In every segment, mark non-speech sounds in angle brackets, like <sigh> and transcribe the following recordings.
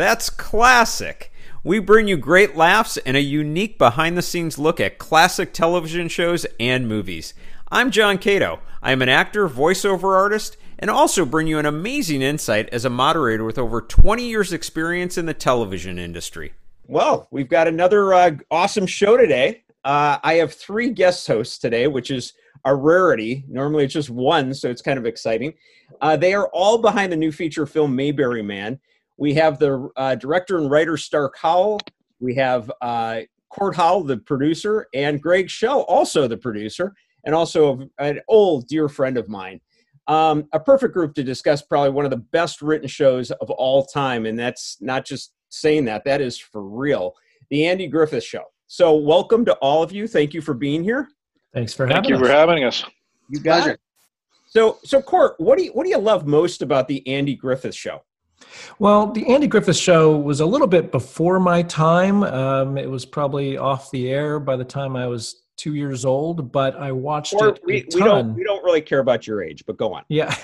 That's classic. We bring you great laughs and a unique behind the scenes look at classic television shows and movies. I'm John Cato. I am an actor, voiceover artist, and also bring you an amazing insight as a moderator with over 20 years' experience in the television industry. Well, we've got another uh, awesome show today. Uh, I have three guest hosts today, which is a rarity. Normally it's just one, so it's kind of exciting. Uh, they are all behind the new feature film Mayberry Man. We have the uh, director and writer Stark Howell. We have uh, Cort Howell, the producer, and Greg Schell, also the producer, and also an old dear friend of mine. Um, a perfect group to discuss probably one of the best written shows of all time, and that's not just saying that; that is for real. The Andy Griffith Show. So, welcome to all of you. Thank you for being here. Thanks for Thank having you us. for having us. You got it. So, so Cort, what do you what do you love most about the Andy Griffith Show? Well, the Andy Griffith Show was a little bit before my time. Um, it was probably off the air by the time I was two years old, but I watched Or it we, we don't we don't really care about your age, but go on. Yeah,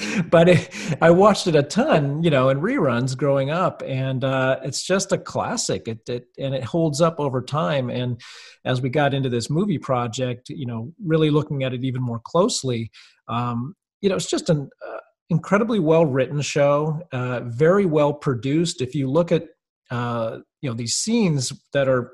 <laughs> but it, I watched it a ton, you know, in reruns growing up, and uh, it's just a classic. It, it and it holds up over time. And as we got into this movie project, you know, really looking at it even more closely, um, you know, it's just an uh, incredibly well written show, uh, very well produced. If you look at uh, you know these scenes that are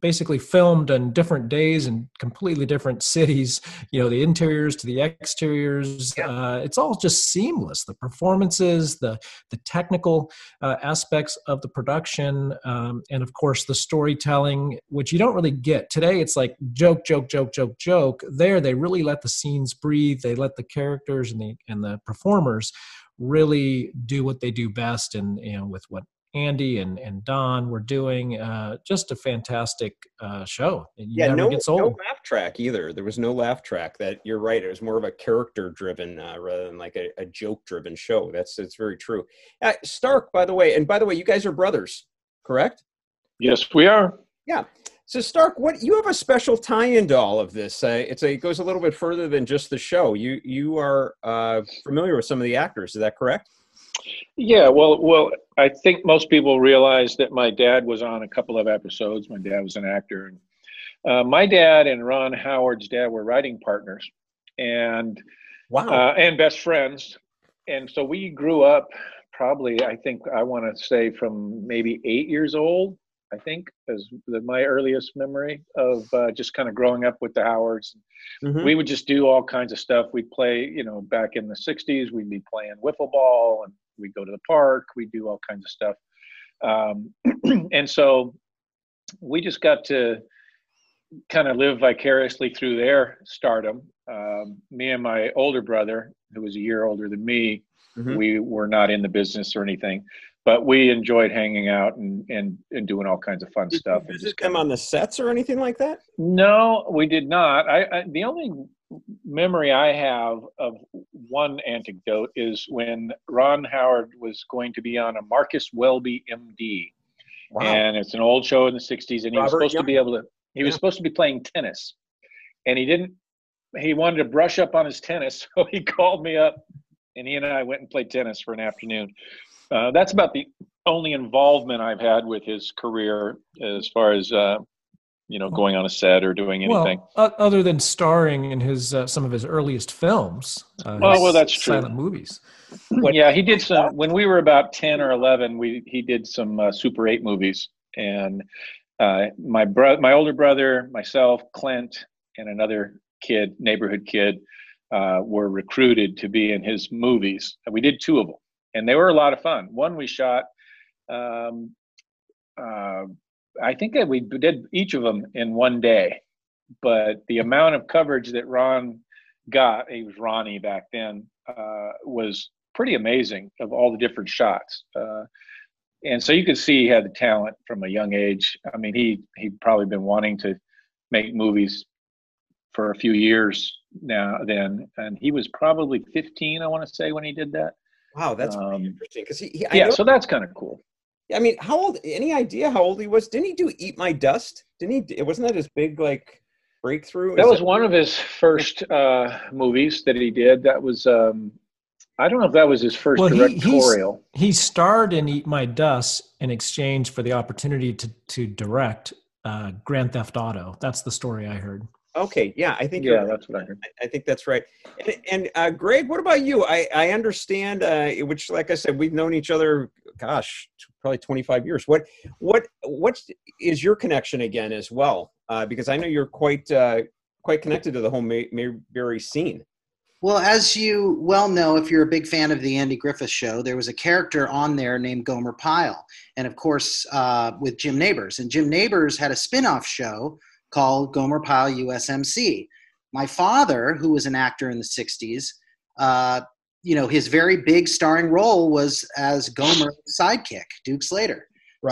basically filmed on different days in completely different cities you know the interiors to the exteriors. Uh, it's all just seamless. The performances the the technical uh, aspects of the production um, and of course the storytelling which you don't really get. Today it's like joke joke joke joke joke. There they really let the scenes breathe. They let the characters and the and the performers really do what they do best and you know with what Andy and, and Don were doing uh, just a fantastic uh, show. It Yeah, never no, gets no laugh track either. There was no laugh track. That you're right. It was more of a character driven uh, rather than like a, a joke driven show. That's that's very true. Uh, Stark, by the way, and by the way, you guys are brothers, correct? Yes, we are. Yeah. So Stark, what you have a special tie-in to all of this? Uh, it's a, it goes a little bit further than just the show. You you are uh, familiar with some of the actors. Is that correct? Yeah, well, well, I think most people realize that my dad was on a couple of episodes. My dad was an actor, and uh, my dad and Ron Howard's dad were writing partners, and Wow. uh, and best friends. And so we grew up. Probably, I think I want to say from maybe eight years old. I think is the, my earliest memory of uh, just kind of growing up with the Howards. Mhm. we would just do all kinds of stuff. We'd play, you know, back in the 60s, we'd be playing wiffle ball and we'd go to the park, we'd do all kinds of stuff. Um, <clears throat> and so we just got to kind of live vicariously through their stardom. Um, me and my older brother, who was a year older than me, Mhm. we were not in the business or anything, but we enjoyed hanging out and, and, and doing all kinds of fun Did stuff. you and visit them on the sets or anything like that? no, we did not. I, I the only memory I have of one anecdote is when Ron Howard was going to be on a Marcus Welby MD, and it's an old show in the '60s, and he was Robert supposed to be able to. He was supposed to be playing tennis, and he didn't. He wanted to brush up on his tennis, <laughs> so he called me up, and he and I went and played tennis for an afternoon. Uh, that's about the only involvement I've had with his career as far as uh, you know going on a set or doing anything. Well, o- other than starring in his uh, some of his earliest films, uh, Oh, well, that's true. silent movies. yeah, he did some when we were about ten or eleven. We he did some uh, Super Eight movies, and uh, my bro, my older brother, myself, Clint, and another kid, neighborhood kid, uh, were recruited to be in his movies. We did two of them, and they were a lot of fun. One we shot. Um, uh, I think that we did each of them in one day, but the amount of coverage that Ron got, he was Ronnie back then, uh, was pretty amazing of all the different shots. Uh, and so you could see he had the talent from a young age. I mean, he he'd probably been wanting to make movies for a few years now. Then, and he was probably 15, I want to say, when he did that. Wow, that's Um, interesting because he, he yeah, so that's kind of cool. I mean, how old? Any idea how old he was? Didn't he do "Eat My Dust"? Didn't he? It Wasn't that his big like breakthrough? That Is was one of his first uh, movies that he did. That was um, I don't know if that was his first Well, he- He starred in Eat My Dust in exchange for the opportunity to to direct uh, Grand Theft Auto. That's the story I heard. Okay, yeah, I think yeah, that's what I heard. I think that's right. And, and uh, Greg, what about you? I, I understand, uh, which, like I said, we've known each other, gosh, probably 25 years. What what what is your connection again as well? Uh, because I know you're quite uh, quite connected to the whole May- Mayberry scene. Well, as you well know, if you're a big fan of the Andy Griffith Show, there was a character on there named Gomer Pyle, and of course uh, with Jim Nabors. And Jim Nabors had a spin-off show called Gomer Pyle USMC. My father, who was an actor in the '60s, uh, you know, his very big starring role was as Gomer's sidekick, Duke Slater.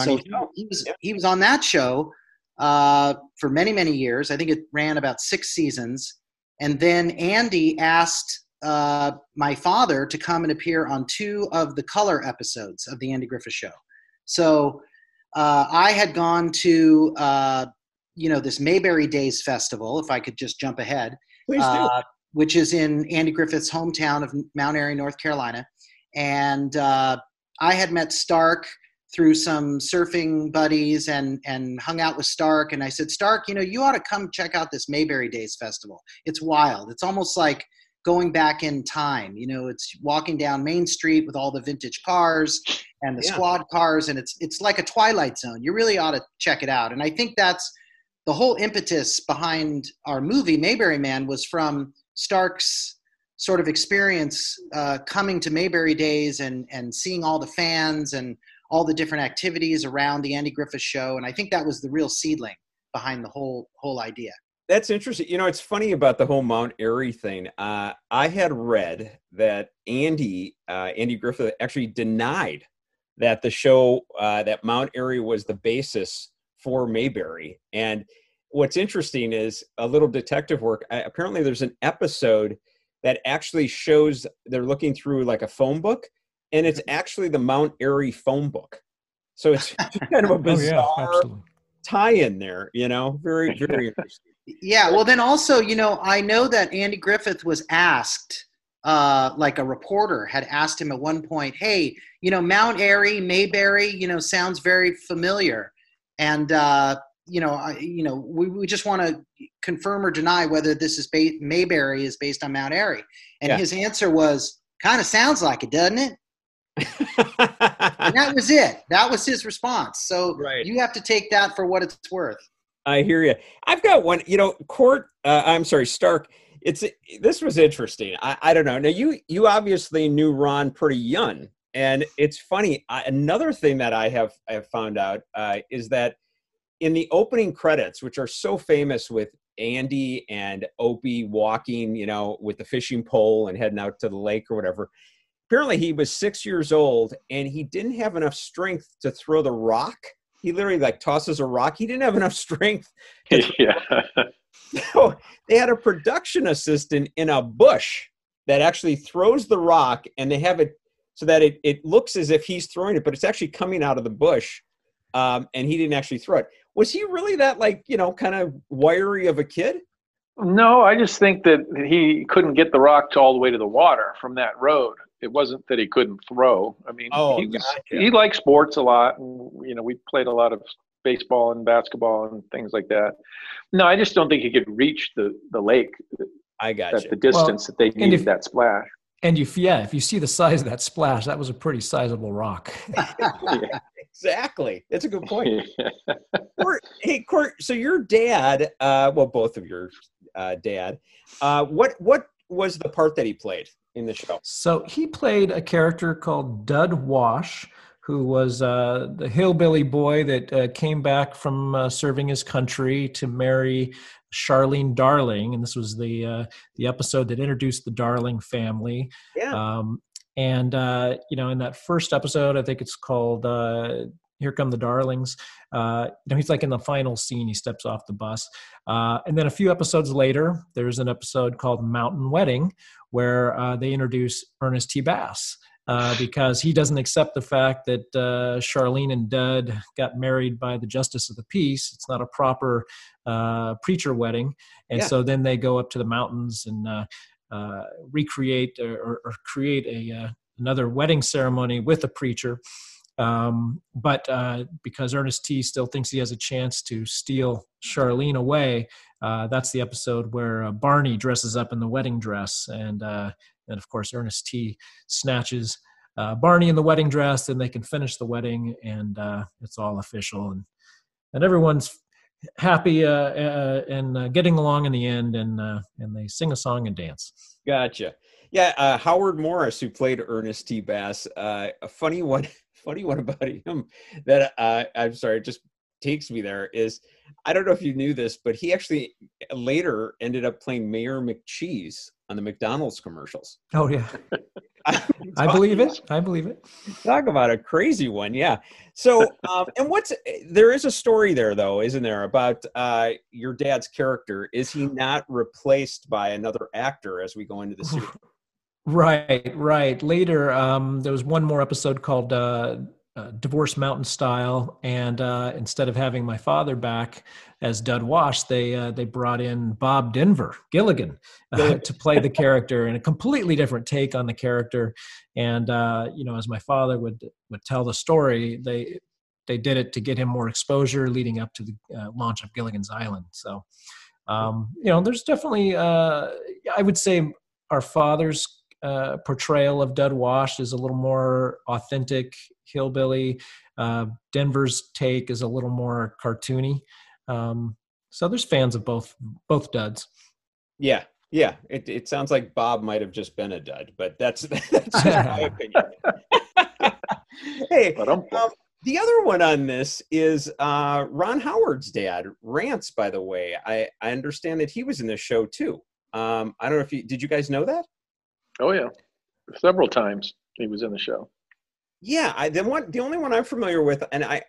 so he, he was he was on that show uh, for many many years. I think it ran about six seasons, and then Andy asked uh, my father to come and appear on two of the color episodes of the Andy Griffith Show. So uh, I had gone to uh, you know this Mayberry Days festival. If I could just jump ahead, Please do. uh, which is in Andy Griffith's hometown of Mount Airy, North Carolina. And uh, I had met Stark through some surfing buddies and and hung out with Stark. And I said, Stark, you know, you ought to come check out this Mayberry Days festival. It's wild. It's almost like going back in time. You know, it's walking down Main Street with all the vintage cars and the Yeah. squad cars, and it's it's like a Twilight Zone. You really ought to check it out. And I think that's the whole impetus behind our movie Mayberry Man was from Stark's sort of experience uh, coming to Mayberry Days and and seeing all the fans and all the different activities around the Andy Griffith Show, and I think that was the real seedling behind the whole whole idea. That's interesting. You know, it's funny about the whole Mount Airy thing. Uh, I had read that Andy, uh, Andy Griffith, actually denied that the show uh, that Mount Airy was the basis for Mayberry. And what's interesting is a little detective work. Uh, apparently, there's an episode that actually shows they're looking through like a phone book, and it's actually the Mount Airy phone book. So it's <laughs> kind of a bizarre tie-in there. You know, very very interesting. <laughs> Yeah, well, then also, you know, I know that Andy Griffith was asked, uh, like a reporter had asked him at one point, hey, you know, Mount Airy, Mayberry, you know, sounds very familiar. And, uh, you know, I, you know, we, we just want to confirm or deny whether this is ba- Mayberry is based on Mount Airy. And Yeah. his answer was, kind of sounds like it, doesn't it? And that was it. That was his response. So Right. you have to take that for what it's worth. I hear you. I've got one. You know, Cort. Uh, I'm sorry, Stark. It's this was interesting. I, I don't know. Now you you obviously knew Ron pretty young, and it's funny. I, another thing that I have I have found out uh, is that in the opening credits, which are so famous with Andy and Opie walking, you know, with the fishing pole and heading out to the lake or whatever. Apparently, he was six years old and he didn't have enough strength to throw the rock. He literally like tosses a rock. He didn't have enough strength. <laughs> yeah. <laughs> so they had a production assistant in a bush that actually throws the rock and they have it so that it, it looks as if he's throwing it, but it's actually coming out of the bush. Um, and he didn't actually throw it. Was he really that like, you know, kind of wiry of a kid? No, I just think that he couldn't get the rock to all the way to the water from that road. It wasn't that he couldn't throw. I mean, Oh, he, was, gotcha. he liked sports a lot, and you know, we played a lot of baseball and basketball and things like that. No, I just don't think he could reach the the lake I got at you. the distance that they and needed if- that splash. And you, yeah, if you see the size of that splash, that was a pretty sizable rock. <laughs> Exactly. That's a good point. <laughs> Cort, hey, Cort. So your dad, uh, well, both of your uh, dad, uh, what what was the part that he played in the show? So he played a character called Dud Wash, who was uh, the hillbilly boy that uh, came back from uh, serving his country to marry Charlene Darling, and this was the uh, the episode that introduced the Darling family. Yeah. Um, and uh, you know, in that first episode, I think it's called uh, "Here Come the Darlings." Uh, you know, he's like in the final scene. He steps off the bus, uh, and then a few episodes later, there's an episode called "Mountain Wedding," where uh, they introduce Ernest T. Bass. Uh, because he doesn't accept the fact that uh, Charlene and Dud got married by the Justice of the Peace. It's not a proper uh, preacher wedding, and Yeah. so then they go up to the mountains and uh, uh, recreate or, or, create a uh, another wedding ceremony with a preacher. Um, but uh, because Ernest T still thinks he has a chance to steal Charlene away, uh, that's the episode where uh, Barney dresses up in the wedding dress, and uh, and of course Ernest T snatches uh, Barney in the wedding dress, and they can finish the wedding, and uh, it's all official, and and everyone's happy and getting along in the end, and and they sing a song and dance. Gotcha. Yeah, Howard Morris, who played Ernest T. Bass, a funny one <laughs> funny one about him that uh, I'm sorry, it just takes me there is I don't know if you knew this, but he actually later ended up playing Mayor McCheese on the McDonald's commercials. Oh yeah. <laughs> <laughs> I believe it. I believe it. Talk about a crazy one, yeah. So, <laughs> um, and what's there is a story there though, isn't there, about uh, your dad's character? Is he not replaced by another actor as we go into the series? Right, right. Later, um, there was one more episode called uh, uh, Divorce Mountain Style, and uh, instead of having my father back as Dud Wash, they uh, they brought in Bob Denver Gilligan uh, to play the character, and a completely different take on the character. And uh, you know, as my father would would tell the story, they they did it to get him more exposure leading up to the uh, launch of Gilligan's Island. So, um, you know, there's definitely I would say our father's uh, portrayal of Dud Wash is a little more authentic, hillbilly. Uh, Denver's take is a little more cartoony. Um, so there's fans of both both duds. Yeah, yeah. It it sounds like Bob might have just been a dud, but that's <laughs> that's my <laughs> opinion. <laughs> hey, um, the other one on this is uh, Ron Howard's dad, Rance. By the way, I I understand that he was in this show too. Um, I don't know if you did. You guys know that? Oh yeah, several times he was in the show. Yeah, I, the one, the only one I'm familiar with, and I,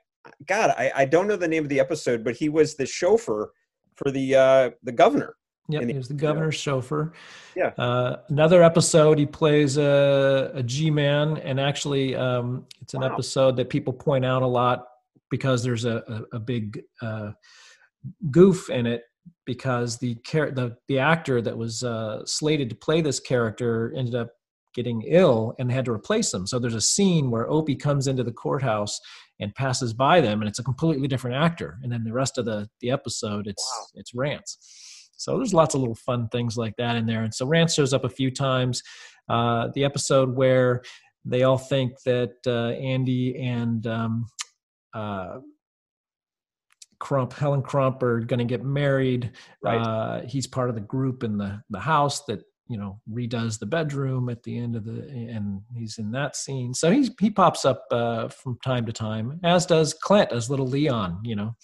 God, I, I don't know the name of the episode, but he was the chauffeur for the uh, the governor. Yep, he was the governor's chauffeur. Yeah. Uh, another episode, he plays a, a G-man, and actually, um, it's an wow. episode that people point out a lot because there's a, a, a big uh, goof in it because the char- the the actor that was uh, slated to play this character ended up getting ill and they had to replace him. So there's a scene where Opie comes into the courthouse and passes by them, and it's a completely different actor. And then the rest of the the episode, it's wow. it's Rance. So there's lots of little fun things like that in there. And so Rance shows up a few times. Uh, the episode where they all think that uh, Andy and um, uh, Crump, Helen Crump are going to get married. Right. Uh, he's part of the group in the the house that you know redoes the bedroom at the end of the and he's in that scene. So he's he pops up uh, from time to time as does clint as little leon you know.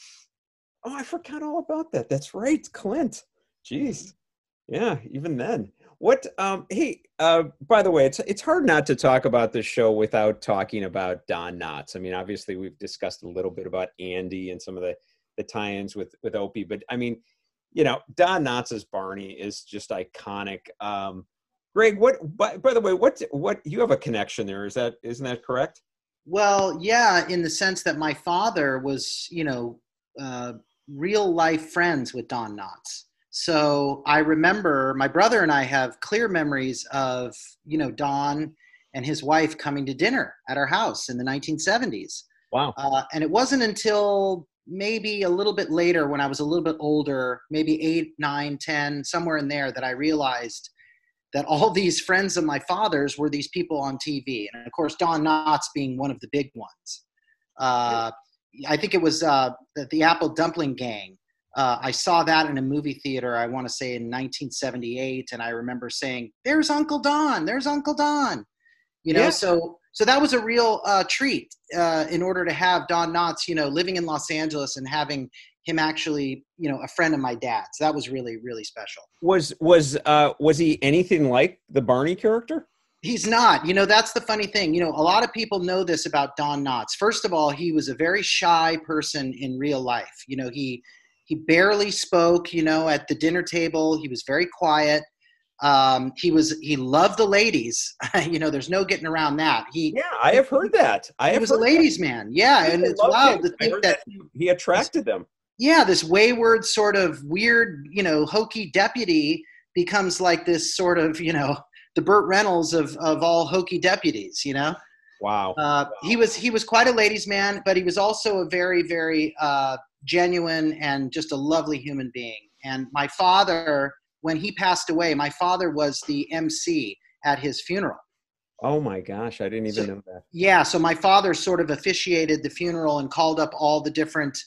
Oh i forgot all about that. That's right clint. Jeez. Yeah even then. What um hey uh by the way it's it's hard not to talk about this show without talking about don knotts. I mean obviously we've discussed a little bit about andy and some of the the tie-ins with with Opie. But I mean, you know, Don Knotts' Barney is just iconic. Um, Greg, what? By, by the way, what what you have a connection there? Is that isn't that correct? Well, yeah, in the sense that my father was, you know, uh, real life friends with Don Knotts. So I remember my brother and I have clear memories of, you know, Don and his wife coming to dinner at our house in the 1970s. Wow. Uh, and it wasn't until maybe a little bit later when I was a little bit older, maybe eight, nine, ten, somewhere in there, that I realized that all <laughs> these friends of my father's were these people on TV. And of course, Don Knotts being one of the big ones. Uh, I think it was uh, the, the, Apple Dumpling Gang. Uh, I saw that in a movie theater, I want to say in 1978. And I remember saying, There's Uncle Don, there's Uncle Don. You know, yeah. so so that was a real uh, treat uh, in order to have Don Knotts, you know, living in Los Angeles and having him actually, you know, a friend of my dad's. That was really, really special. Was was uh, was he anything like the Barney character? He's not. You know, that's the funny thing. You know, a lot of people know this about Don Knotts. First of all, he was a very shy person in real life. You know, he he barely spoke. You know, at the dinner table, he was very quiet. Um, he was he loved the ladies. <laughs> you know, there's no getting around that. He yeah, I have heard that. I he was a ladies' that. man. Yeah, and it's wild to think that, that he attracted them. Yeah, this wayward sort of weird, you know, hokey deputy becomes like this sort of you know <laughs> the Burt Reynolds of of all hokey deputies. You know. Wow. Uh, he was he was quite a ladies' man, but he was also a very very uh, genuine and just a lovely human being. And my father, when he passed away, my father was the MC at his funeral. Oh my gosh, I didn't even So- know that. Yeah, so my father sort of officiated the funeral and called up all the different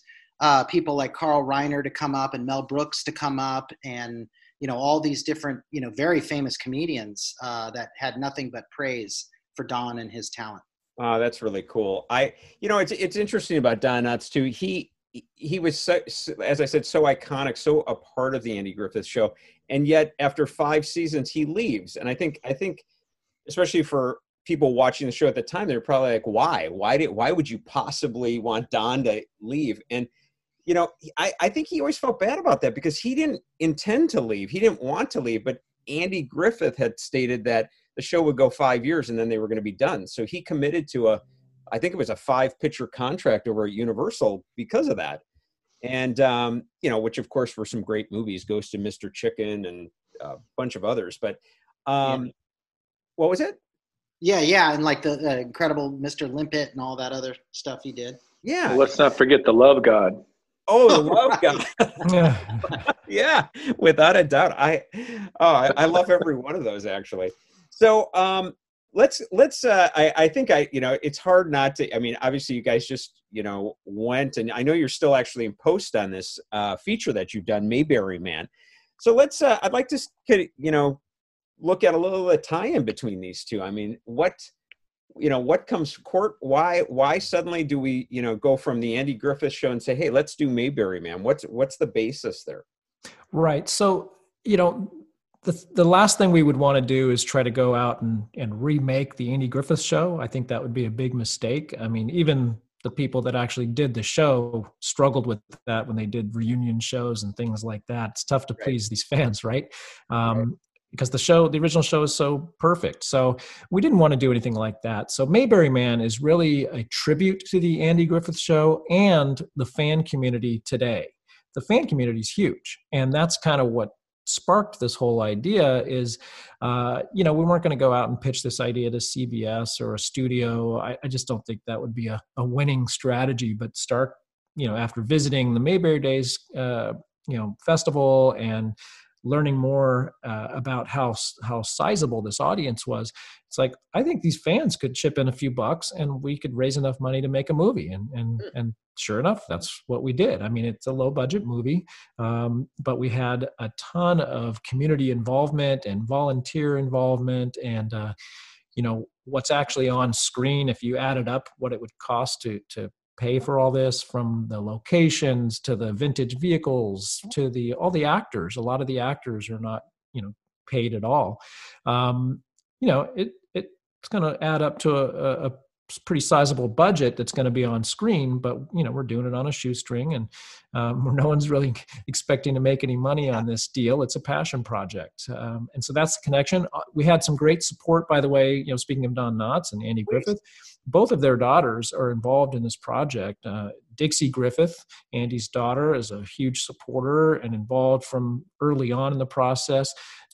uh, people like Carl Reiner to come up and Mel Brooks to come up and you know all these different you know very famous comedians uh, that had nothing but praise for Don and his talent. Oh, that's really cool. I, you know, it's it's interesting about Don Knotts too. He he was so, as I said, so iconic, so a part of the Andy Griffith Show, and yet after five seasons, he leaves. And I think I think, especially for people watching the show at the time, they're probably like, "Why? Why did? Why would you possibly want Don to leave?" And you know, I I think he always felt bad about that because he didn't intend to leave. He didn't want to leave, but Andy Griffith had stated that the show would go five years and then they were going to be done. So he committed to a, I think it was a five pitcher contract over at Universal because of that. And, um, you know, which of course were some great movies, Ghost of Mr. Chicken and a bunch of others. But um, what was it? Yeah, yeah, and like the uh, incredible Mr. Limpet and all that other stuff he did. Yeah. Well, let's not forget the Love God. Oh, the love god. Yeah. <laughs> <laughs> yeah, without a doubt. I oh, I, I love every one of those actually. So um let's let's uh I, I think I you know it's hard not to I mean obviously you guys just you know went and I know you're still actually in post on this uh feature that you've done, Mayberry Man. So let's uh I'd like to you know look at a little of the tie-in between these two. I mean, what you know what comes cort why why suddenly do we you know go from the andy griffith show and say hey let's do mayberry man what's what's the basis there Right. So, you know, the the last thing we would want to do is try to go out and and remake the Andy Griffith show. I think that would be a big mistake. I mean, even the people that actually did the show struggled with that when they did reunion shows and things like that. It's tough to Right. please these fans, right? Um, Because the show, the original show, is so perfect. So we didn't want to do anything like that. So Mayberry Man is really a tribute to the Andy Griffith show and the fan community today the fan community is huge and that's kind of what sparked this whole idea is uh, you know we weren't going to go out and pitch this idea to cbs or a studio. I, I just don't think that would be a, a winning strategy but stark you know after visiting the mayberry days uh, you know festival and learning more uh, about how how sizable this audience was it's like i think these fans could chip in a few bucks and we could raise enough money to make a movie. And and and sure enough that's what we did. I mean it's a low budget movie um, but we had a ton of community involvement and volunteer involvement and uh, you know what's actually on screen if you added up what it would cost to to pay for all this from the locations to the vintage vehicles to the all the actors. A lot of the actors are not you know paid at all. Um, you know it it's going to add up to a, a, pretty sizable budget that's going to be on screen but you know we're doing it on a shoestring and um, <laughs> no one's really expecting to make any money on this deal. It's a passion project. Um, and so that's the connection. Uh, we had some great support by the way you know speaking of don knotts and andy griffith both of their daughters are involved in this project. Uh, dixie griffith andy's daughter is a huge supporter and involved from early on in the process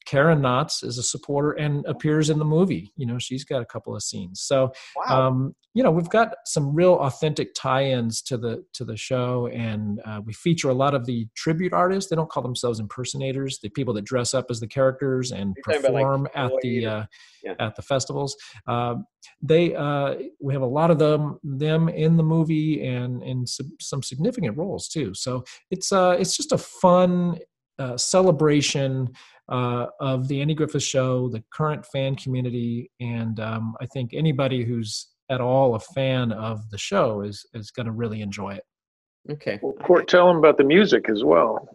Karen Knotts is a supporter and appears in the movie. You know, she's got a couple of scenes. So, um, you know, we've got some real authentic tie-ins to the to the show, and uh, we feature a lot of the tribute artists. They don't call themselves impersonators; the people that dress up as the characters and You're about, like, perform at the uh, yeah. at the festivals. Um, they uh, we have a lot of them them in the movie and in some, some significant roles too. So it's uh, it's just a fun uh, celebration uh, of the Andy Griffith Show, the current fan community, and um, I think anybody who's at all a fan of the show is is going to really enjoy it. okay Well, Cort, tell them about the music as well.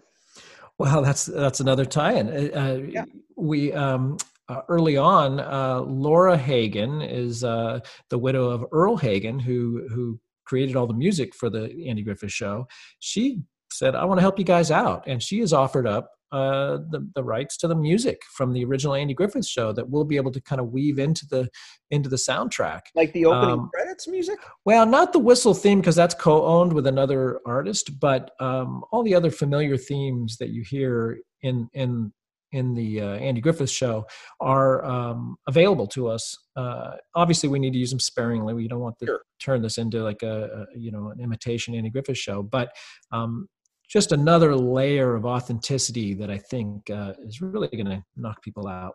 Well, that's that's another tie-in. Uh, uh, Yeah. We um, uh, early on, uh, Laura Hagen is uh, the widow of Earle Hagen, who who created all the music for the Andy Griffith Show. She said, "I want to help you guys out," and she has offered up uh, the the rights to the music from the original Andy Griffith Show that we'll be able to kind of weave into the into the soundtrack. like the opening Um, credits music Well, not the whistle theme because that's co-owned with another artist, but um, all the other familiar themes that you hear in in in the uh, Andy Griffith show are um, available to us. Uh, obviously, we need to use them sparingly. We don't want to Sure. turn this into like a, a you know an imitation Andy Griffith show, but um, just another layer of authenticity that I think uh, is really going to knock people out.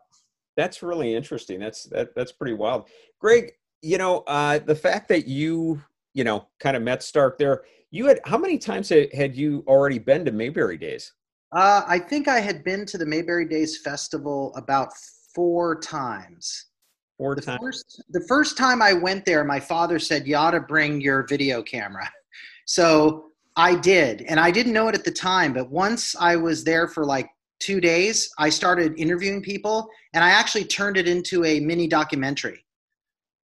That's really interesting. That's that that's pretty wild. Greg, you know, uh the fact that you, you know, kind of met Stark there, you had how many times had, had you already been to Mayberry Days? Uh, I think I had been to the Mayberry Days Festival about four times. Four The times. first, the first time I went there, my father said, You ought to bring your video camera. <laughs> So I did. And I didn't know it at the time, but once I was there for like two days, I started interviewing people and I actually turned it into a mini documentary.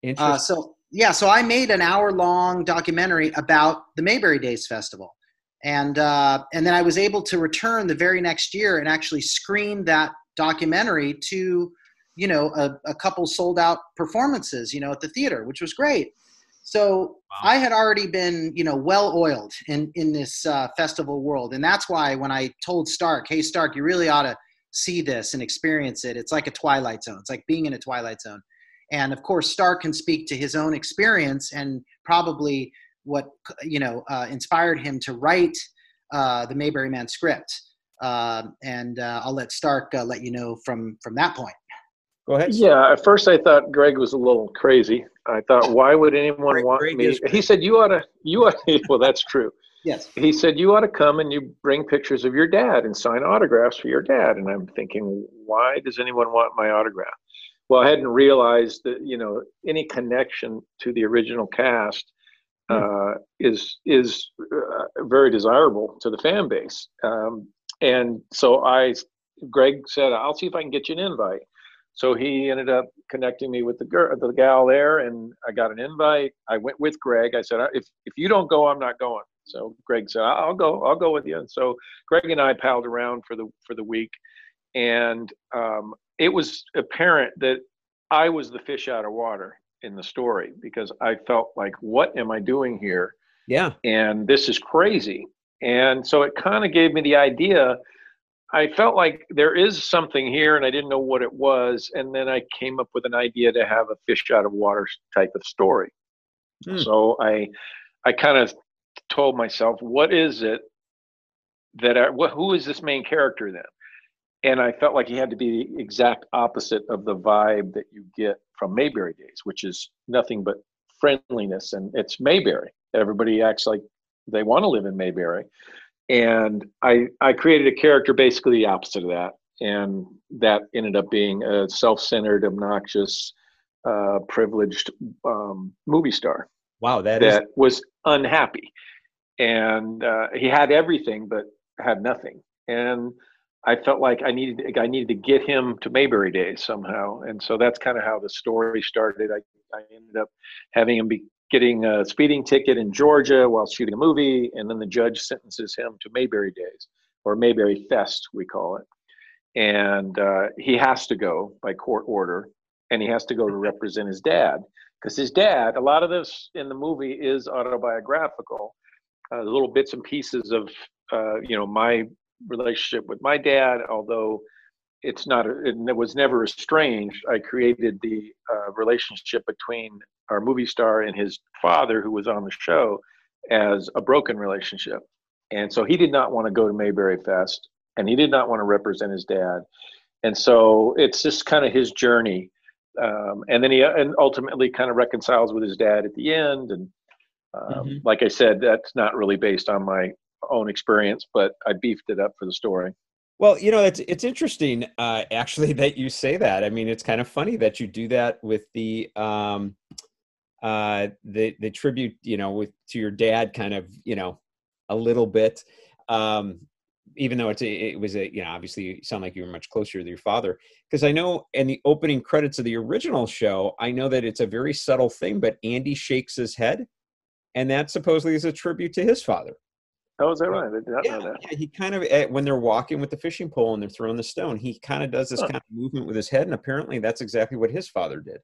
Interesting. Uh, so yeah, so I made an hour long documentary about the Mayberry Days Festival, and uh, and then I was able to return the very next year and actually screen that documentary to, you know, a, a couple sold out performances, you know, at the theater, which was great. So I had already been, you know, well oiled in in this uh, festival world, and that's why when I told Stark, "Hey, Stark, you really ought to see this and experience it. It's like a Twilight Zone. It's like being in a Twilight Zone." and of course stark can speak to his own experience and probably what you know uh, inspired him to write uh, the mayberry man script uh, and uh, i'll let stark uh, let you know from from that point Go ahead. Yeah, at first I thought Greg was a little crazy. I thought, why would anyone Greg- want Greg me? He said, you ought to, you ought to, <laughs> well, that's true. yes He said, you ought to come and you bring pictures of your dad and sign autographs for your dad. And I'm thinking, why does anyone want my autograph? Well, I hadn't realized that, you know, any connection to the original cast uh, is is uh, very desirable to the fan base. Um, and so I, Greg said, I'll see if I can get you an invite. So he ended up connecting me with the girl, the gal there, and I got an invite. I went with Greg. I said, if if you don't go, I'm not going. So Greg said, I'll go. I'll go with you. And so Greg and I palled around for the for the week, and um, it was apparent that I was the fish out of water in the story because I felt like, what am I doing here? Yeah. and this is crazy. And so it kind of gave me the idea. I felt like there is something here, and I didn't know what it was. And then I came up with an idea to have a fish out of water type of story. Hmm. So I, I kind of told myself, what is it that I, what, who is this main character then? And I felt like he had to be the exact opposite of the vibe that you get from Mayberry Days, which is nothing but friendliness, and it's Mayberry. Everybody acts like they want to live in Mayberry, and I I created a character basically the opposite of that, and that ended up being a self-centered, obnoxious, uh, privileged um, movie star Wow. That is that was unhappy, and uh, he had everything but had nothing, and I felt like I needed I needed to get him to Mayberry Days somehow, and so that's kind of how the story started. I I ended up having him be getting a speeding ticket in Georgia while shooting a movie, and then the judge sentences him to Mayberry Days or Mayberry Fest, we call it, and uh, he has to go by court order, and he has to go to represent his dad because his dad. A lot of this in the movie is autobiographical, uh, little bits and pieces of uh, you know my relationship with my dad, although it's not it was never estranged. I created the uh, relationship between our movie star and his father who was on the show as a broken relationship. And so he did not want to go to mayberry fest and he did not want to represent his dad. And so it's just kind of his journey um, and then he and ultimately kind of reconciles with his dad at the end and um, Mhm. like i said that's not really based on my own experience but i beefed it up for the story Well, you know, it's it's interesting uh, actually <laughs> that you say that. I mean, it's kind of funny that you do that with the um, uh, the the tribute, you know, with to your dad, kind of, you know, a little bit. Um, even though it's a, it was a, you know, obviously you sound like you were much closer to your father. Because I know in the opening credits of the original show, I know that it's a very subtle thing, but Andy shakes his head, and that supposedly is a tribute to his father. Oh is that right i did not Yeah, know that yeah, he kind of eh, when they're walking with the fishing pole and they're throwing the stone, he kind of does this Huh. kind of movement with his head, and apparently that's exactly what his father did.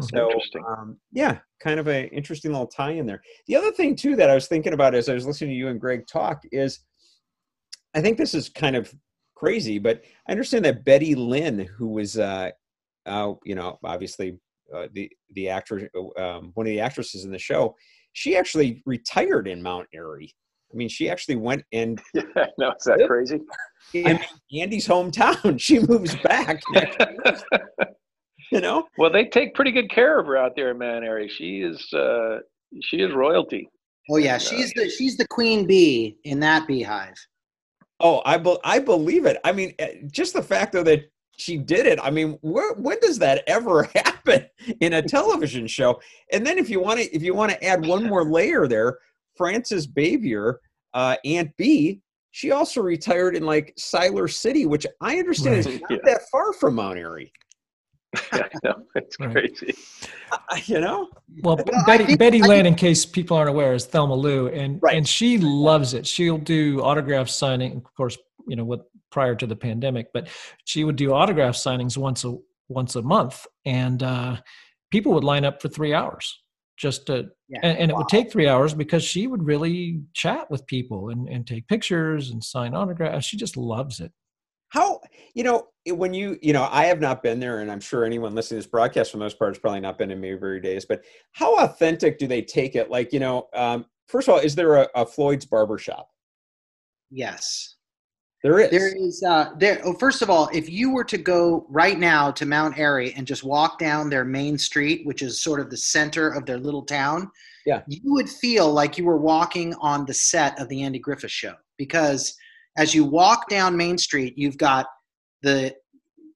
So, um, yeah, kind of an interesting little tie in there. The other thing too that I was thinking about as I was listening to you and Greg talk is, I think this is kind of crazy. But I understand that Betty Lynn, who was, uh, uh, you know, obviously uh, the the actor, um, one of the actresses in the show, she actually retired in Mount Airy. I mean, she actually went and <laughs> Yeah, no, is that crazy? I mean, Andy's hometown. <laughs> She moves back. you know, Well, they take pretty good care of her out there in Mount Airy. She is uh, she is royalty. Oh yeah, Yeah. she's the she's the queen bee in that beehive. Oh, I be- I believe it. I mean, eh, just the fact though that she did it. I mean, where, when does that ever <laughs> happen in a television show? And then if you want to if you want to add one more layer there, Frances Bavier, uh, Aunt Bee, she also retired in like Siler City, which I understand is not Yeah. that far from Mount Airy. Yeah, <laughs> no, it's Right. crazy. Uh, You know, Well, Well, Betty think- Betty I Lynn, in case people aren't aware, is Thelma Lou, and Right. and she loves it. She'll do autograph signing, of course, you know, what prior to the pandemic, but she would do autograph signings once a once a month, and uh, people would line up for three hours just to, Yeah. and, and it would take three hours because she would really chat with people and and take pictures and sign autographs. She just loves it. how you know when you you know I have not been there, and I'm sure anyone listening to this broadcast for the most part has probably not been in Mayberry days. But how authentic do they take it? Like you know, um, first of all, is there a, a Floyd's barber shop? Yes. There is. There is uh there oh, first of all, if you were to go right now to Mount Airy and just walk down their main street, which is sort of the center of their little town, Yeah. you would feel like you were walking on the set of the Andy Griffith show because as you walk down Main Street, you've got the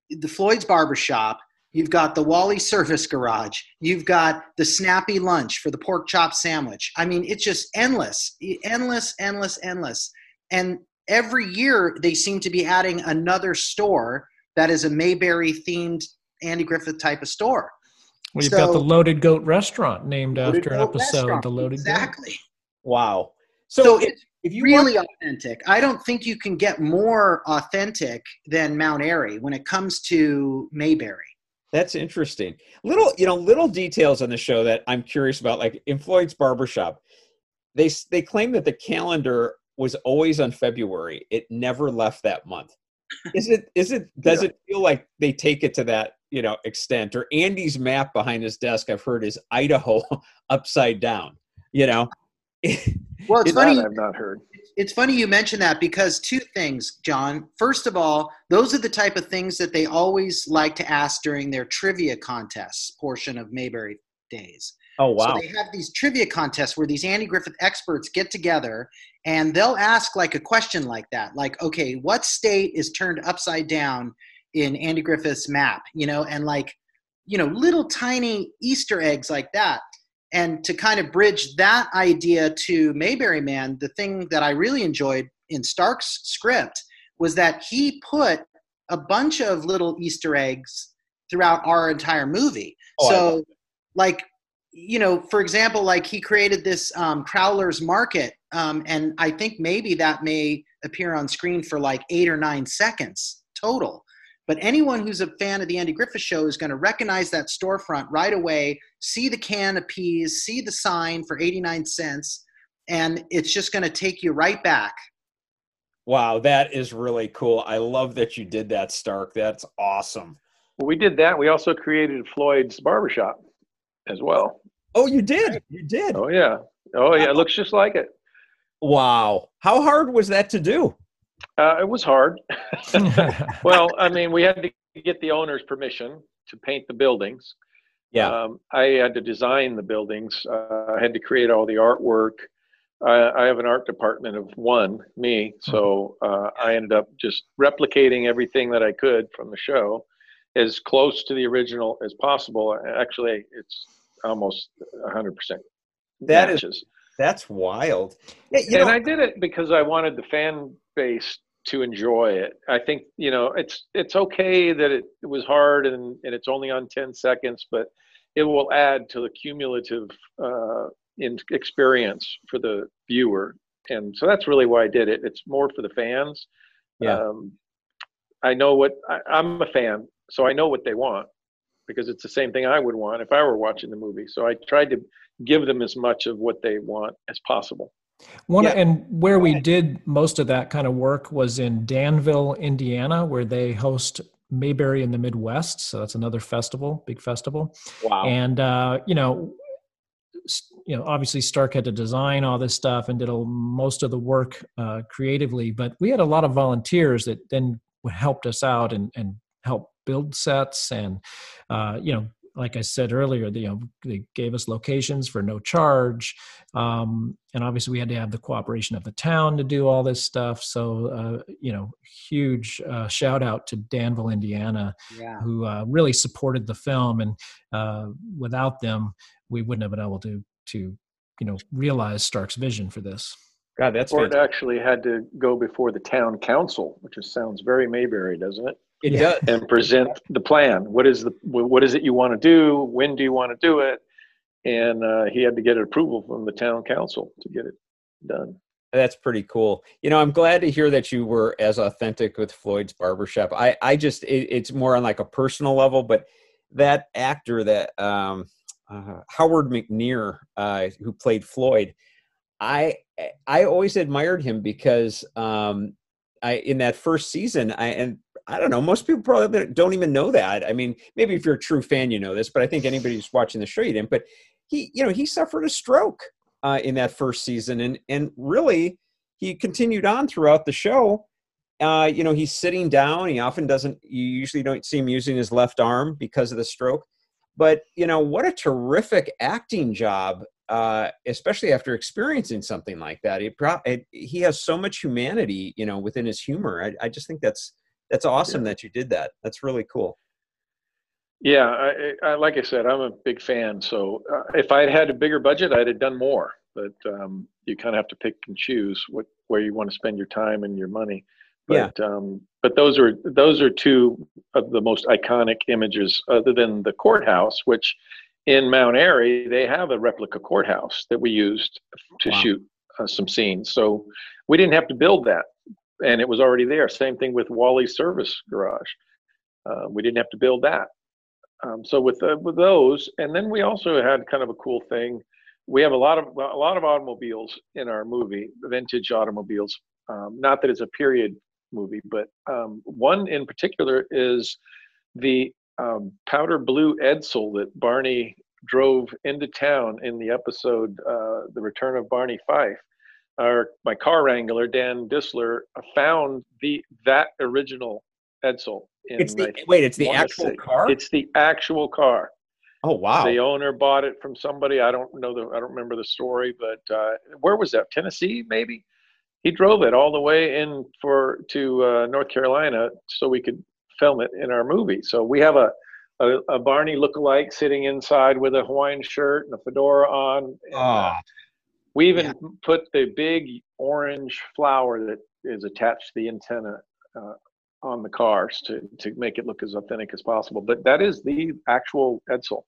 the Floyd's barber shop, you've got the Wally service garage, you've got the snappy lunch for the pork chop sandwich. I mean, it's just endless, endless, endless, endless. And every year they seem to be adding another store that is a Mayberry themed Andy Griffith type of store. Well, you've got the Loaded Goat restaurant named Loaded after an Goat episode, Restaurant. the Loaded Goat. exactly. wow. So, So, if, it's if you really want, authentic. I don't think you can get more authentic than Mount Airy when it comes to Mayberry. that's interesting. Little you know little details on the show that I'm curious about. Like in Floyd's barbershop, they they claim that the calendar was always on February. It never left that month. Is it is it does it feel like they take it to that you know extent? Or Andy's map behind his desk, I've heard is Idaho <laughs> upside down. You know. <laughs> Well, it's funny. I've not heard. It's funny you mention that because two things, John. First of all, those are the type of things that they always like to ask during their trivia contests portion of Mayberry Days. Oh wow. So they have these trivia contests where these Andy Griffith experts get together and they'll ask like a question like that, like, okay, what state is turned upside down in Andy Griffith's map? You know, and like, you know, little tiny Easter eggs like that. And to kind of bridge that idea to Mayberry Man, the thing that I really enjoyed in Stark's script was that he put a bunch of little Easter eggs throughout our entire movie. Oh, so, like, you know, for example, like he created this um, Crowler's Market, um, and I think maybe that may appear on screen for like eight or nine seconds total. But anyone who's a fan of the Andy Griffith Show is going to recognize that storefront right away, see the can of peas, see the sign for 89 cents, and it's just going to take you right back. Wow, that is really cool. I love that you did that, Stark. That's awesome. Well, we did that. We also created Floyd's barbershop as well. Oh, you did. You did. Oh yeah. Oh yeah. It looks just like it. Wow. How hard was that to do? Uh, it was hard. <laughs> <laughs> well, I mean, we had to get the owner's permission to paint the buildings. Yeah. Um, I had to design the buildings. Uh, I had to create all the artwork. I, I have an art department of one, me. So uh, I ended up just replicating everything that I could from the show as close to the original as possible. Actually, it's almost 100% That is- matches. That's wild. Hey, you and know, I did it because I wanted the fan base to enjoy it. I think you know it's it's okay that it, it was hard and, and it's only on ten seconds, but it will add to the cumulative uh, in experience for the viewer. And so that's really why I did it. It's more for the fans. Yeah. Um, I know what I, I'm a fan, so I know what they want because it's the same thing I would want if I were watching the movie. So I tried to give them as much of what they want as possible. One Yeah. and where we did most of that kind of work was in Danville, Indiana, where they host Mayberry in the Midwest. So that's another festival, big festival. Wow. And uh, you know, you know, obviously Stark had to design all this stuff and did a, most of the work uh, creatively. But we had a lot of volunteers that then helped us out and and helped build sets and uh, you know. Like I said earlier, they, you know, they gave us locations for no charge, um, and obviously we had to have the cooperation of the town to do all this stuff. So, uh, you know, huge uh, shout out to Danville, Indiana, Yeah. who uh, really supported the film, and uh, without them, we wouldn't have been able to to you know realize Stark's vision for this. God, that's Or it actually had to go before the town council, which is, sounds very Mayberry, doesn't it? It Yeah. does. And present the plan. What is the what is it you want to do? When do you want to do it? And uh, he had to get approval from the town council to get it done. That's pretty cool. You know, I'm glad to hear that you were as authentic with Floyd's barbershop. I, I just, it, it's more on like a personal level, but that actor, that um, uh, Howard McNear, uh, who played Floyd, I, I always admired him because um, I, in that first season, I, and I don't know, most people probably don't even know that. I mean, maybe if you're a true fan, you know this, but I think anybody who's watching the show, you didn't. But he, you know, he suffered a stroke uh, in that first season, and and really he continued on throughout the show. Uh, you know, he's sitting down. He often doesn't. You usually don't see him using his left arm because of the stroke. But you know, what a terrific acting job, uh, especially after experiencing something like that. He pro- it, he has so much humanity, you know, within his humor. I, I just think that's that's awesome that you did that. That's really cool. Yeah, I, I, like I said, I'm a big fan. So uh, if I had had a bigger budget, I'd have done more. But um, you kind of have to pick and choose what where you want to spend your time and your money. Yeah. But um, but those are those are two of the most iconic images, other than the courthouse, which in Mount Airy they have a replica courthouse that we used to Wow. shoot uh, some scenes. So we didn't have to build that, and it was already there. Same thing with Wally's service garage. Uh, we didn't have to build that. Um, so with uh, with those, and then we also had kind of a cool thing. We have a lot of a lot of automobiles in our movie, vintage automobiles. Um, not that it's a period movie, but um, one in particular is the um, powder blue Edsel that Barney drove into town in the episode uh, "The Return of Barney Fife." Our my car wrangler Dan Disler found the that original Edsel. In, It's the I wait. It's the actual car. It's the actual car. oh wow. The owner bought it from somebody. I don't know the. I don't remember the story, but uh, where was that? Tennessee, maybe. He drove it all the way in for to uh, North Carolina so we could film it in our movie. So we have a a, a Barney lookalike sitting inside with a Hawaiian shirt and a fedora on. And, Oh, we even put the big orange flower that is attached to the antenna uh, on the cars to, to make it look as authentic as possible. But that is the actual Edsel.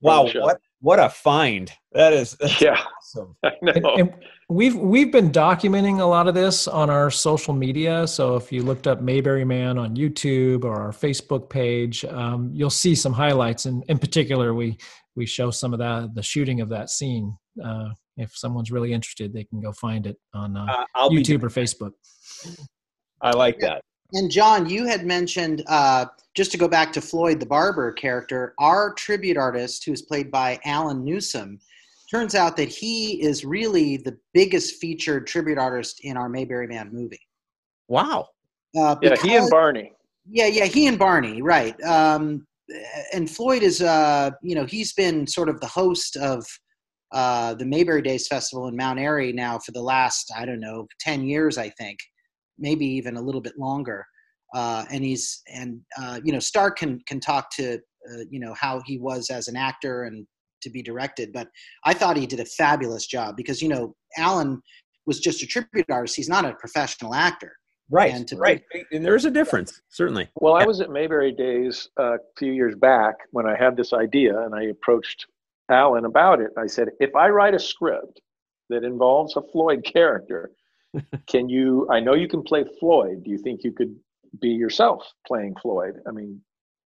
wow. What what a find. That is that's Yeah, awesome. <laughs> I know. And, and we've we've been documenting a lot of this on our social media. So if you looked up Mayberry Man on YouTube or our Facebook page, um, you'll see some highlights. And in particular, we we show some of that the shooting of that scene. Uh, if someone's really interested, they can go find it on uh, Uh, YouTube or Facebook. I like that. And John, you had mentioned uh, just to go back to Floyd the barber character, our tribute artist, who's played by Alan Newsom. Turns out that he is really the biggest featured tribute artist in our Mayberry Man movie. Wow. Uh, yeah, he and Barney. Yeah, yeah, he and Barney, right. Um, and Floyd is, uh, you know, he's been sort of the host of uh, the Mayberry Days Festival in Mount Airy now for the last, I don't know, 10 years, I think, maybe even a little bit longer. Uh, and he's, and, uh, you know, Stark can, can talk to, uh, you know, how he was as an actor and to be directed. But I thought he did a fabulous job because, you know, Alan was just a tribute artist. He's not a professional actor. Right. And to- right. And there's a difference, certainly. Well, I was at Mayberry Days uh, a few years back when I had this idea, and I approached Alan about it. I said, if I write a script that involves a Floyd character, can you? I know you can play Floyd. Do you think you could be yourself playing Floyd? I mean,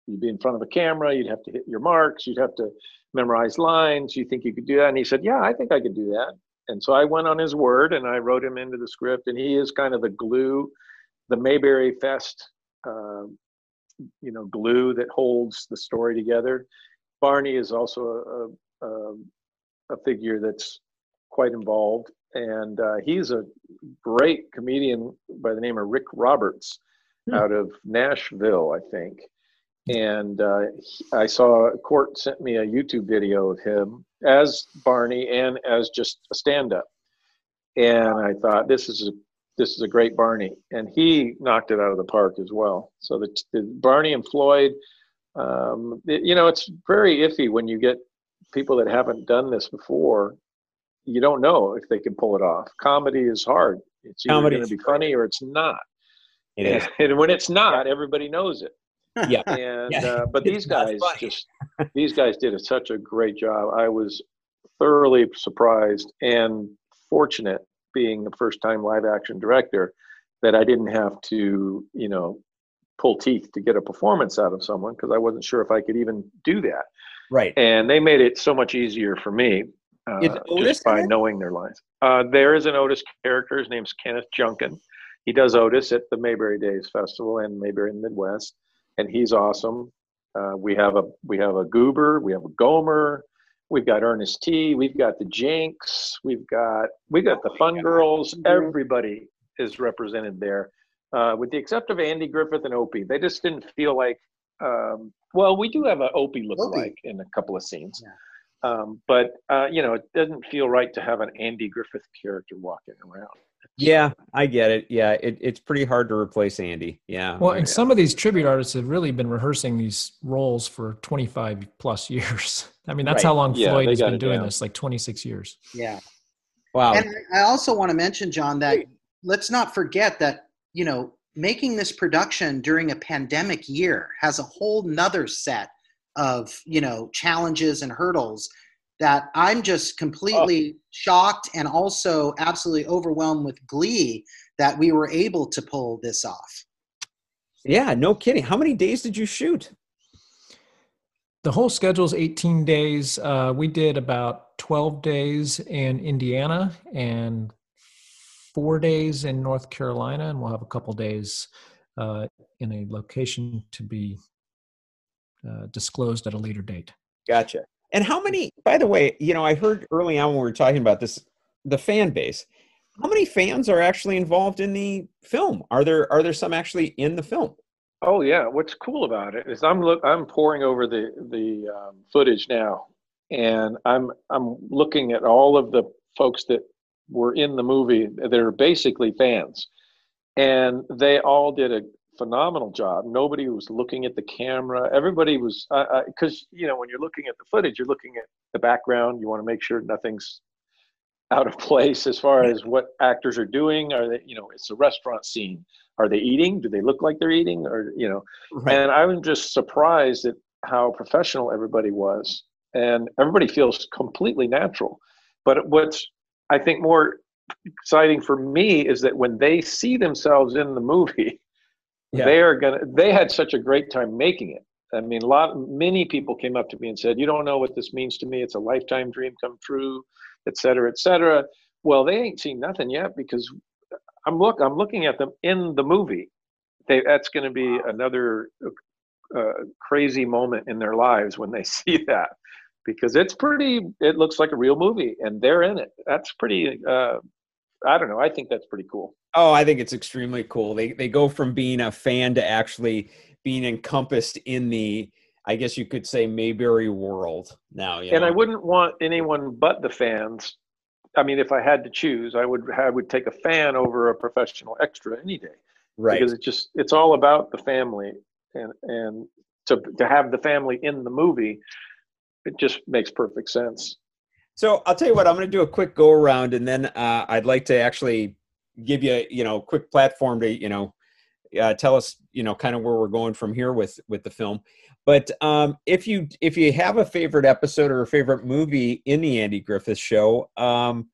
you'd be in front of a camera. You'd have to hit your marks. You'd have to memorize lines. You think you could do that? And he said, Yeah, I think I could do that. And so I went on his word and I wrote him into the script, and he is kind of the glue, the Mayberry Fest, uh, you know, glue that holds the story together. Barney is also a, a, a figure that's quite involved, and uh, he's a great comedian by the name of Rick Roberts hmm. out of Nashville, I think. And uh, I saw Cort sent me a YouTube video of him as Barney and as just a stand-up, and I thought this is a this is a great Barney, and he knocked it out of the park as well. So the, the Barney and Floyd, um, it, you know, it's very iffy when you get people that haven't done this before. You don't know if they can pull it off. Comedy is hard. It's either going to be funny or it's not. It and, <laughs> and, when it's not, everybody knows it. Yeah. <laughs> And yeah. Uh, but these guys just these guys did a, such a great job. I was thoroughly surprised and fortunate being a first time live action director that I didn't have to, you know, pull teeth to get a performance out of someone because I wasn't sure if I could even do that. Right. And they made it so much easier for me uh, just by knowing their lines. Uh, there is an Otis character. His name's Kenneth Junkin. He does Otis at the Mayberry Days Festival and Mayberry in the Midwest, and he's awesome. Uh, we have a we have a Goober, we have a Gomer, we've got Ernest T, we've got the Jinx, we've got we got the Fun Girls. Everybody is represented there, uh, with the exception of Andy Griffith and Opie. They just didn't feel like. Um, well, we do have an Opie look like in a couple of scenes. Yeah. Um, but uh, you know, it doesn't feel right to have an Andy Griffith character walking around. Yeah, I get it. Yeah, it, it's pretty hard to replace Andy. Yeah. Well, and yeah. some of these tribute artists have really been rehearsing these roles for 25 plus <laughs> years. I mean, that's right. how long yeah, Floyd has been doing down. this, like 26 years. Yeah. Wow. And I also want to mention, John, that let's not forget that, you know, making this production during a pandemic year has a whole nother set of, you know, challenges and hurdles that I'm just completely oh. shocked and also absolutely overwhelmed with glee that we were able to pull this off. Yeah, no kidding. How many days did you shoot? The whole schedule is 18 days. Uh, we did about 12 days in Indiana and four days in North Carolina, and we'll have a couple days uh, in a location to be uh, disclosed at a later date. Gotcha. And how many, by the way, you know, I heard early on when we were talking about this, the fan base. How many fans are actually involved in the film? Are there are there some actually in the film? Oh yeah, what's cool about it is I'm look I'm pouring over the the um, footage now, and I'm I'm looking at all of the folks that were in the movie that are basically fans, and they all did a phenomenal job. Nobody was looking at the camera. Everybody was because you know when you're looking at the footage, you're looking at the background. You want to make sure nothing's out of place as far as what actors are doing. Are they, you know, it's a restaurant scene. Are they eating? Do they look like they're eating? Or you know, right. and I'm just surprised at how professional everybody was, and everybody feels completely natural. But what's I think more exciting for me is that when they see themselves in the movie yeah. they are gonna they had such a great time making it. I mean a lot many people came up to me and said you don't know what this means to me. It's a lifetime dream come true et cetera et cetera. Well they ain't seen nothing yet because i'm look i'm looking at them in the movie. They, that's going to be another uh, crazy moment in their lives when they <laughs> see that because it's pretty it looks like a real movie and they're in it. That's pretty uh, i don't know. I think that's pretty cool Oh, I think it's extremely cool. They they go from being a fan to actually being encompassed in the I guess you could say Mayberry world now. and know? I wouldn't want anyone but the fans. I mean, if I had to choose, I would I would take a fan over a professional extra any day. Right. Because it's just it's all about the family and and to to have the family in the movie, it just makes perfect sense. So I'll tell you what, I'm going to do a quick go around, and then uh, I'd like to actually give you you know quick platform to you know uh, tell us you know kind of where we're going from here with with the film. But um, if you if you have a favorite episode or a favorite movie in the andy griffith show um,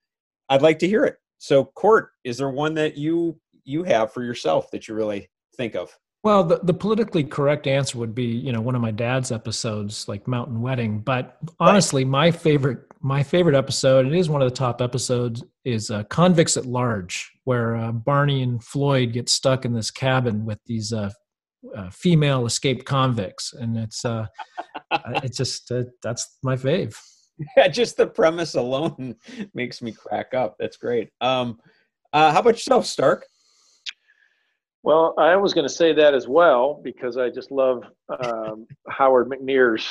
i'd like to hear it. So cort is there one that you you have for yourself that you really think of? Well the, the politically correct answer would be you know one of my dad's episodes like mountain wedding. But honestly right. my favorite my favorite episode, it is one of the top episodes, is uh, Convicts at Large, where uh, Barney and Floyd get stuck in this cabin with these uh, uh female escaped convicts, and it's uh, it's just uh, that's my fave. <laughs> Yeah, just the premise alone <laughs> makes me crack up. That's great. Um, how about yourself, Stark? Well, I was going to say that as well because I just love um, Howard McNear's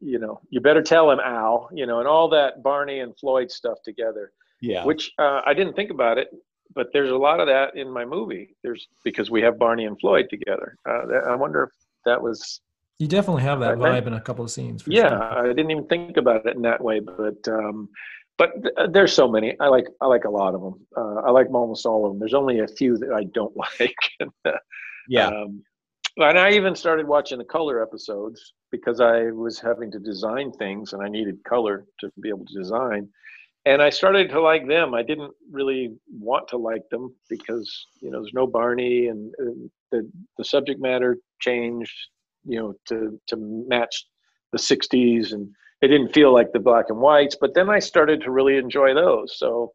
you know, you better tell him, Al, you know, and all that Barney and Floyd stuff together. Yeah. Which uh, I didn't think about it, but there's a lot of that in my movie. There's because we have Barney and Floyd together. Uh, that, I wonder if that was. You definitely have that vibe in a couple of scenes. yeah, sure. I didn't even think about it in that way, but um, but th- uh, there's so many. I like I like a lot of them. Uh, I like almost all of them. There's only a few that I don't <laughs> like. yeah. Um, and I even started watching the color episodes because I was having to design things and I needed color to be able to design. And I started to like them. I didn't really want to like them because you know there's no Barney and, and the the subject matter changed you know to to match the 60s and it didn't feel like the black and whites. But then I started to really enjoy those. So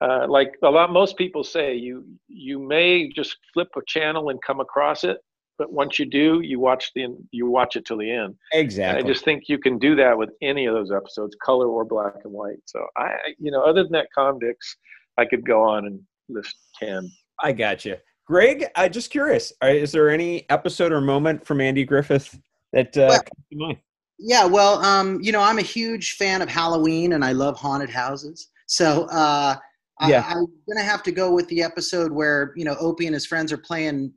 uh, like a lot most people say you you may just flip a channel and come across it but once you do, you watch the you watch it till the end. Exactly. And I just think you can do that with any of those episodes, color or black and white. So I, you know, other than that, Convicts, I could go on and list ten. I got you, Greg. I just curious. Is there any episode or moment from Andy Griffith that uh, well, comes to mind? Yeah, well, um, you know, I'm a huge fan of Halloween, and I love haunted houses. So. Uh, yeah. I, I'm gonna have to go with the episode where you know Opie and his friends are playing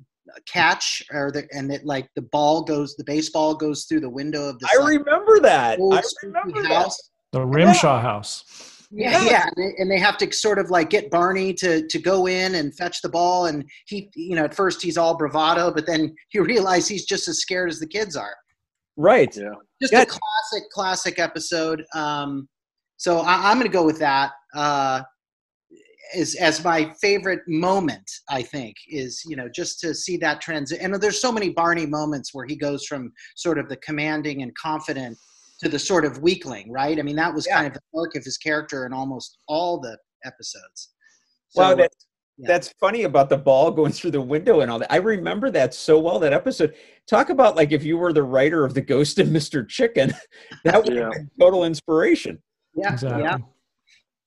catch or the, and it like the ball goes the baseball goes through the window of the I remember that. I remember house. That. The Rimshaw yeah. house. Yeah, yeah, and they, and they, have to sort of like get Barney to to go in and fetch the ball, and he, you know, at first he's all bravado, but then you realize he's just as scared as the kids are. Right. Yeah. Just yeah. a classic, classic episode. Um, so I, am going to go with that. Uh, as as my favorite moment i think is you know just to see that transition and there's so many barney moments where he goes from sort of the commanding and confident to the sort of weakling right i mean that was yeah. kind of the arc of his character in almost all the episodes so, wow that's, yeah. that's funny about the ball going through the window and all that i remember that so well that episode talk about like if you were the writer of the ghost of mr chicken <laughs> that would yeah. be total inspiration yeah exactly. yeah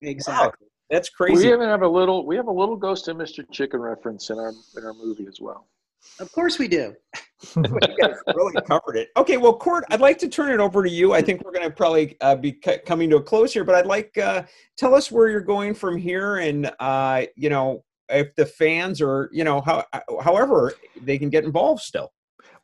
exactly wow. That's crazy. We even have a little. We have a little Ghost of Mr. Chicken reference in our in our movie as well. Of course we do. <laughs> you guys really <laughs> covered it. Okay, well, Cort, I'd like to turn it over to you. I think we're going to probably uh, be c- coming to a close here, but I'd like uh, tell us where you're going from here, and uh, you know if the fans or you know how however they can get involved still.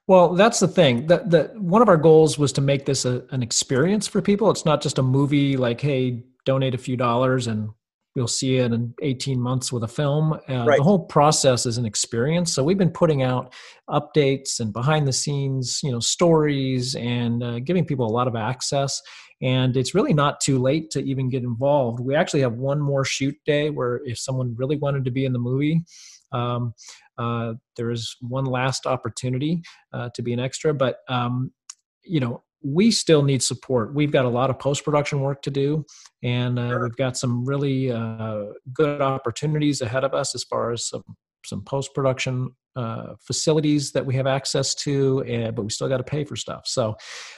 Well, that's the thing. That the one of our goals was to make this a, an experience for people. It's not just a movie like, hey, donate a few dollars and we'll see it in 18 months with a film. Uh, right. The whole process is an experience. So we've been putting out updates and behind the scenes, you know, stories and uh, giving people a lot of access. And it's really not too late to even get involved. We actually have one more shoot day where if someone really wanted to be in the movie, um, uh, there is one last opportunity uh, to be an extra. But um, you know, we still need support. We've got a lot of post production work to do, and uh, we've got some really uh, good opportunities ahead of us as far as some some post production uh, facilities that we have access to, and, but we still got to pay for stuff. So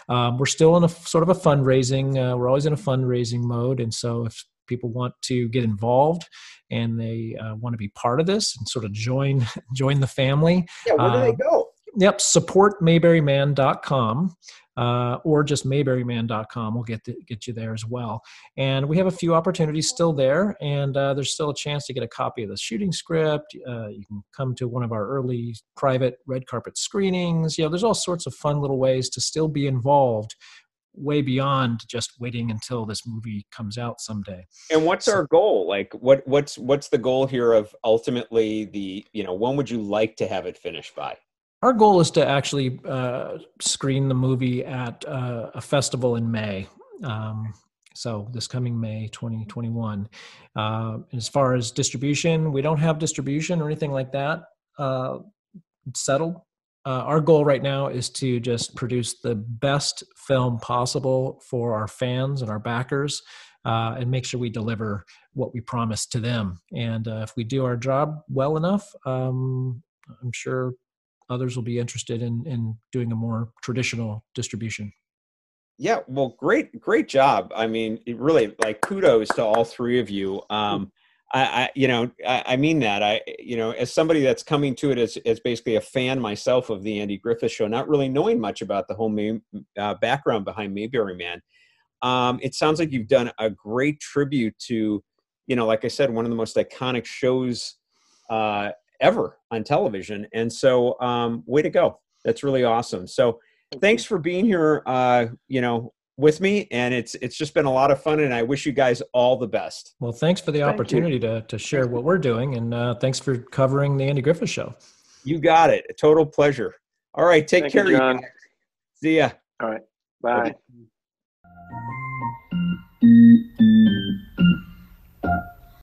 um, we're still in a sort of a fundraising. Uh, we're always in a fundraising mode, and so if people want to get involved and they uh, want to be part of this and sort of join <laughs> join the family, yeah, where do they uh, go? Yep, supportmayberryman.com uh, or just mayberryman.com will get, the, get you there as well. And we have a few opportunities still there, and uh, there's still a chance to get a copy of the shooting script. Uh, you can come to one of our early private red carpet screenings. You know, there's all sorts of fun little ways to still be involved way beyond just waiting until this movie comes out someday. And what's so, our goal? Like what what's what's the goal here of ultimately the, you know, when would you like to have it finished by? Our goal is to actually uh, screen the movie at uh, a festival in May. Um, so this coming May 2021. Uh, as far as distribution, we don't have distribution or anything like that uh, settled. uh, our goal right now is to just produce the best film possible for our fans and our backers uh, and make sure we deliver what we promise to them. And if we do our job well enough, um, I'm sure others will be interested in, in doing a more traditional distribution. Yeah, well, great, great job. I mean, really, like kudos to all three of you. Um, I, I, you know, I, I, mean that. I, you know, as somebody that's coming to it as, as basically a fan myself of the Andy Griffith Show, not really knowing much about the whole main, uh, background behind Mayberry Man, um, it sounds like you've done a great tribute to, you know, like I said, one of the most iconic shows uh, ever on television. And so, um, way to go! That's really awesome. So, thanks for being here. Uh, you know, with me. And it's it's just been a lot of fun and i wish you guys all the best. Well thanks for the Thank opportunity to, to share what we're doing. And uh, thanks for covering the andy griffith show. You got it. A total pleasure. All right. Take Thank care you, John. see ya. All right. Bye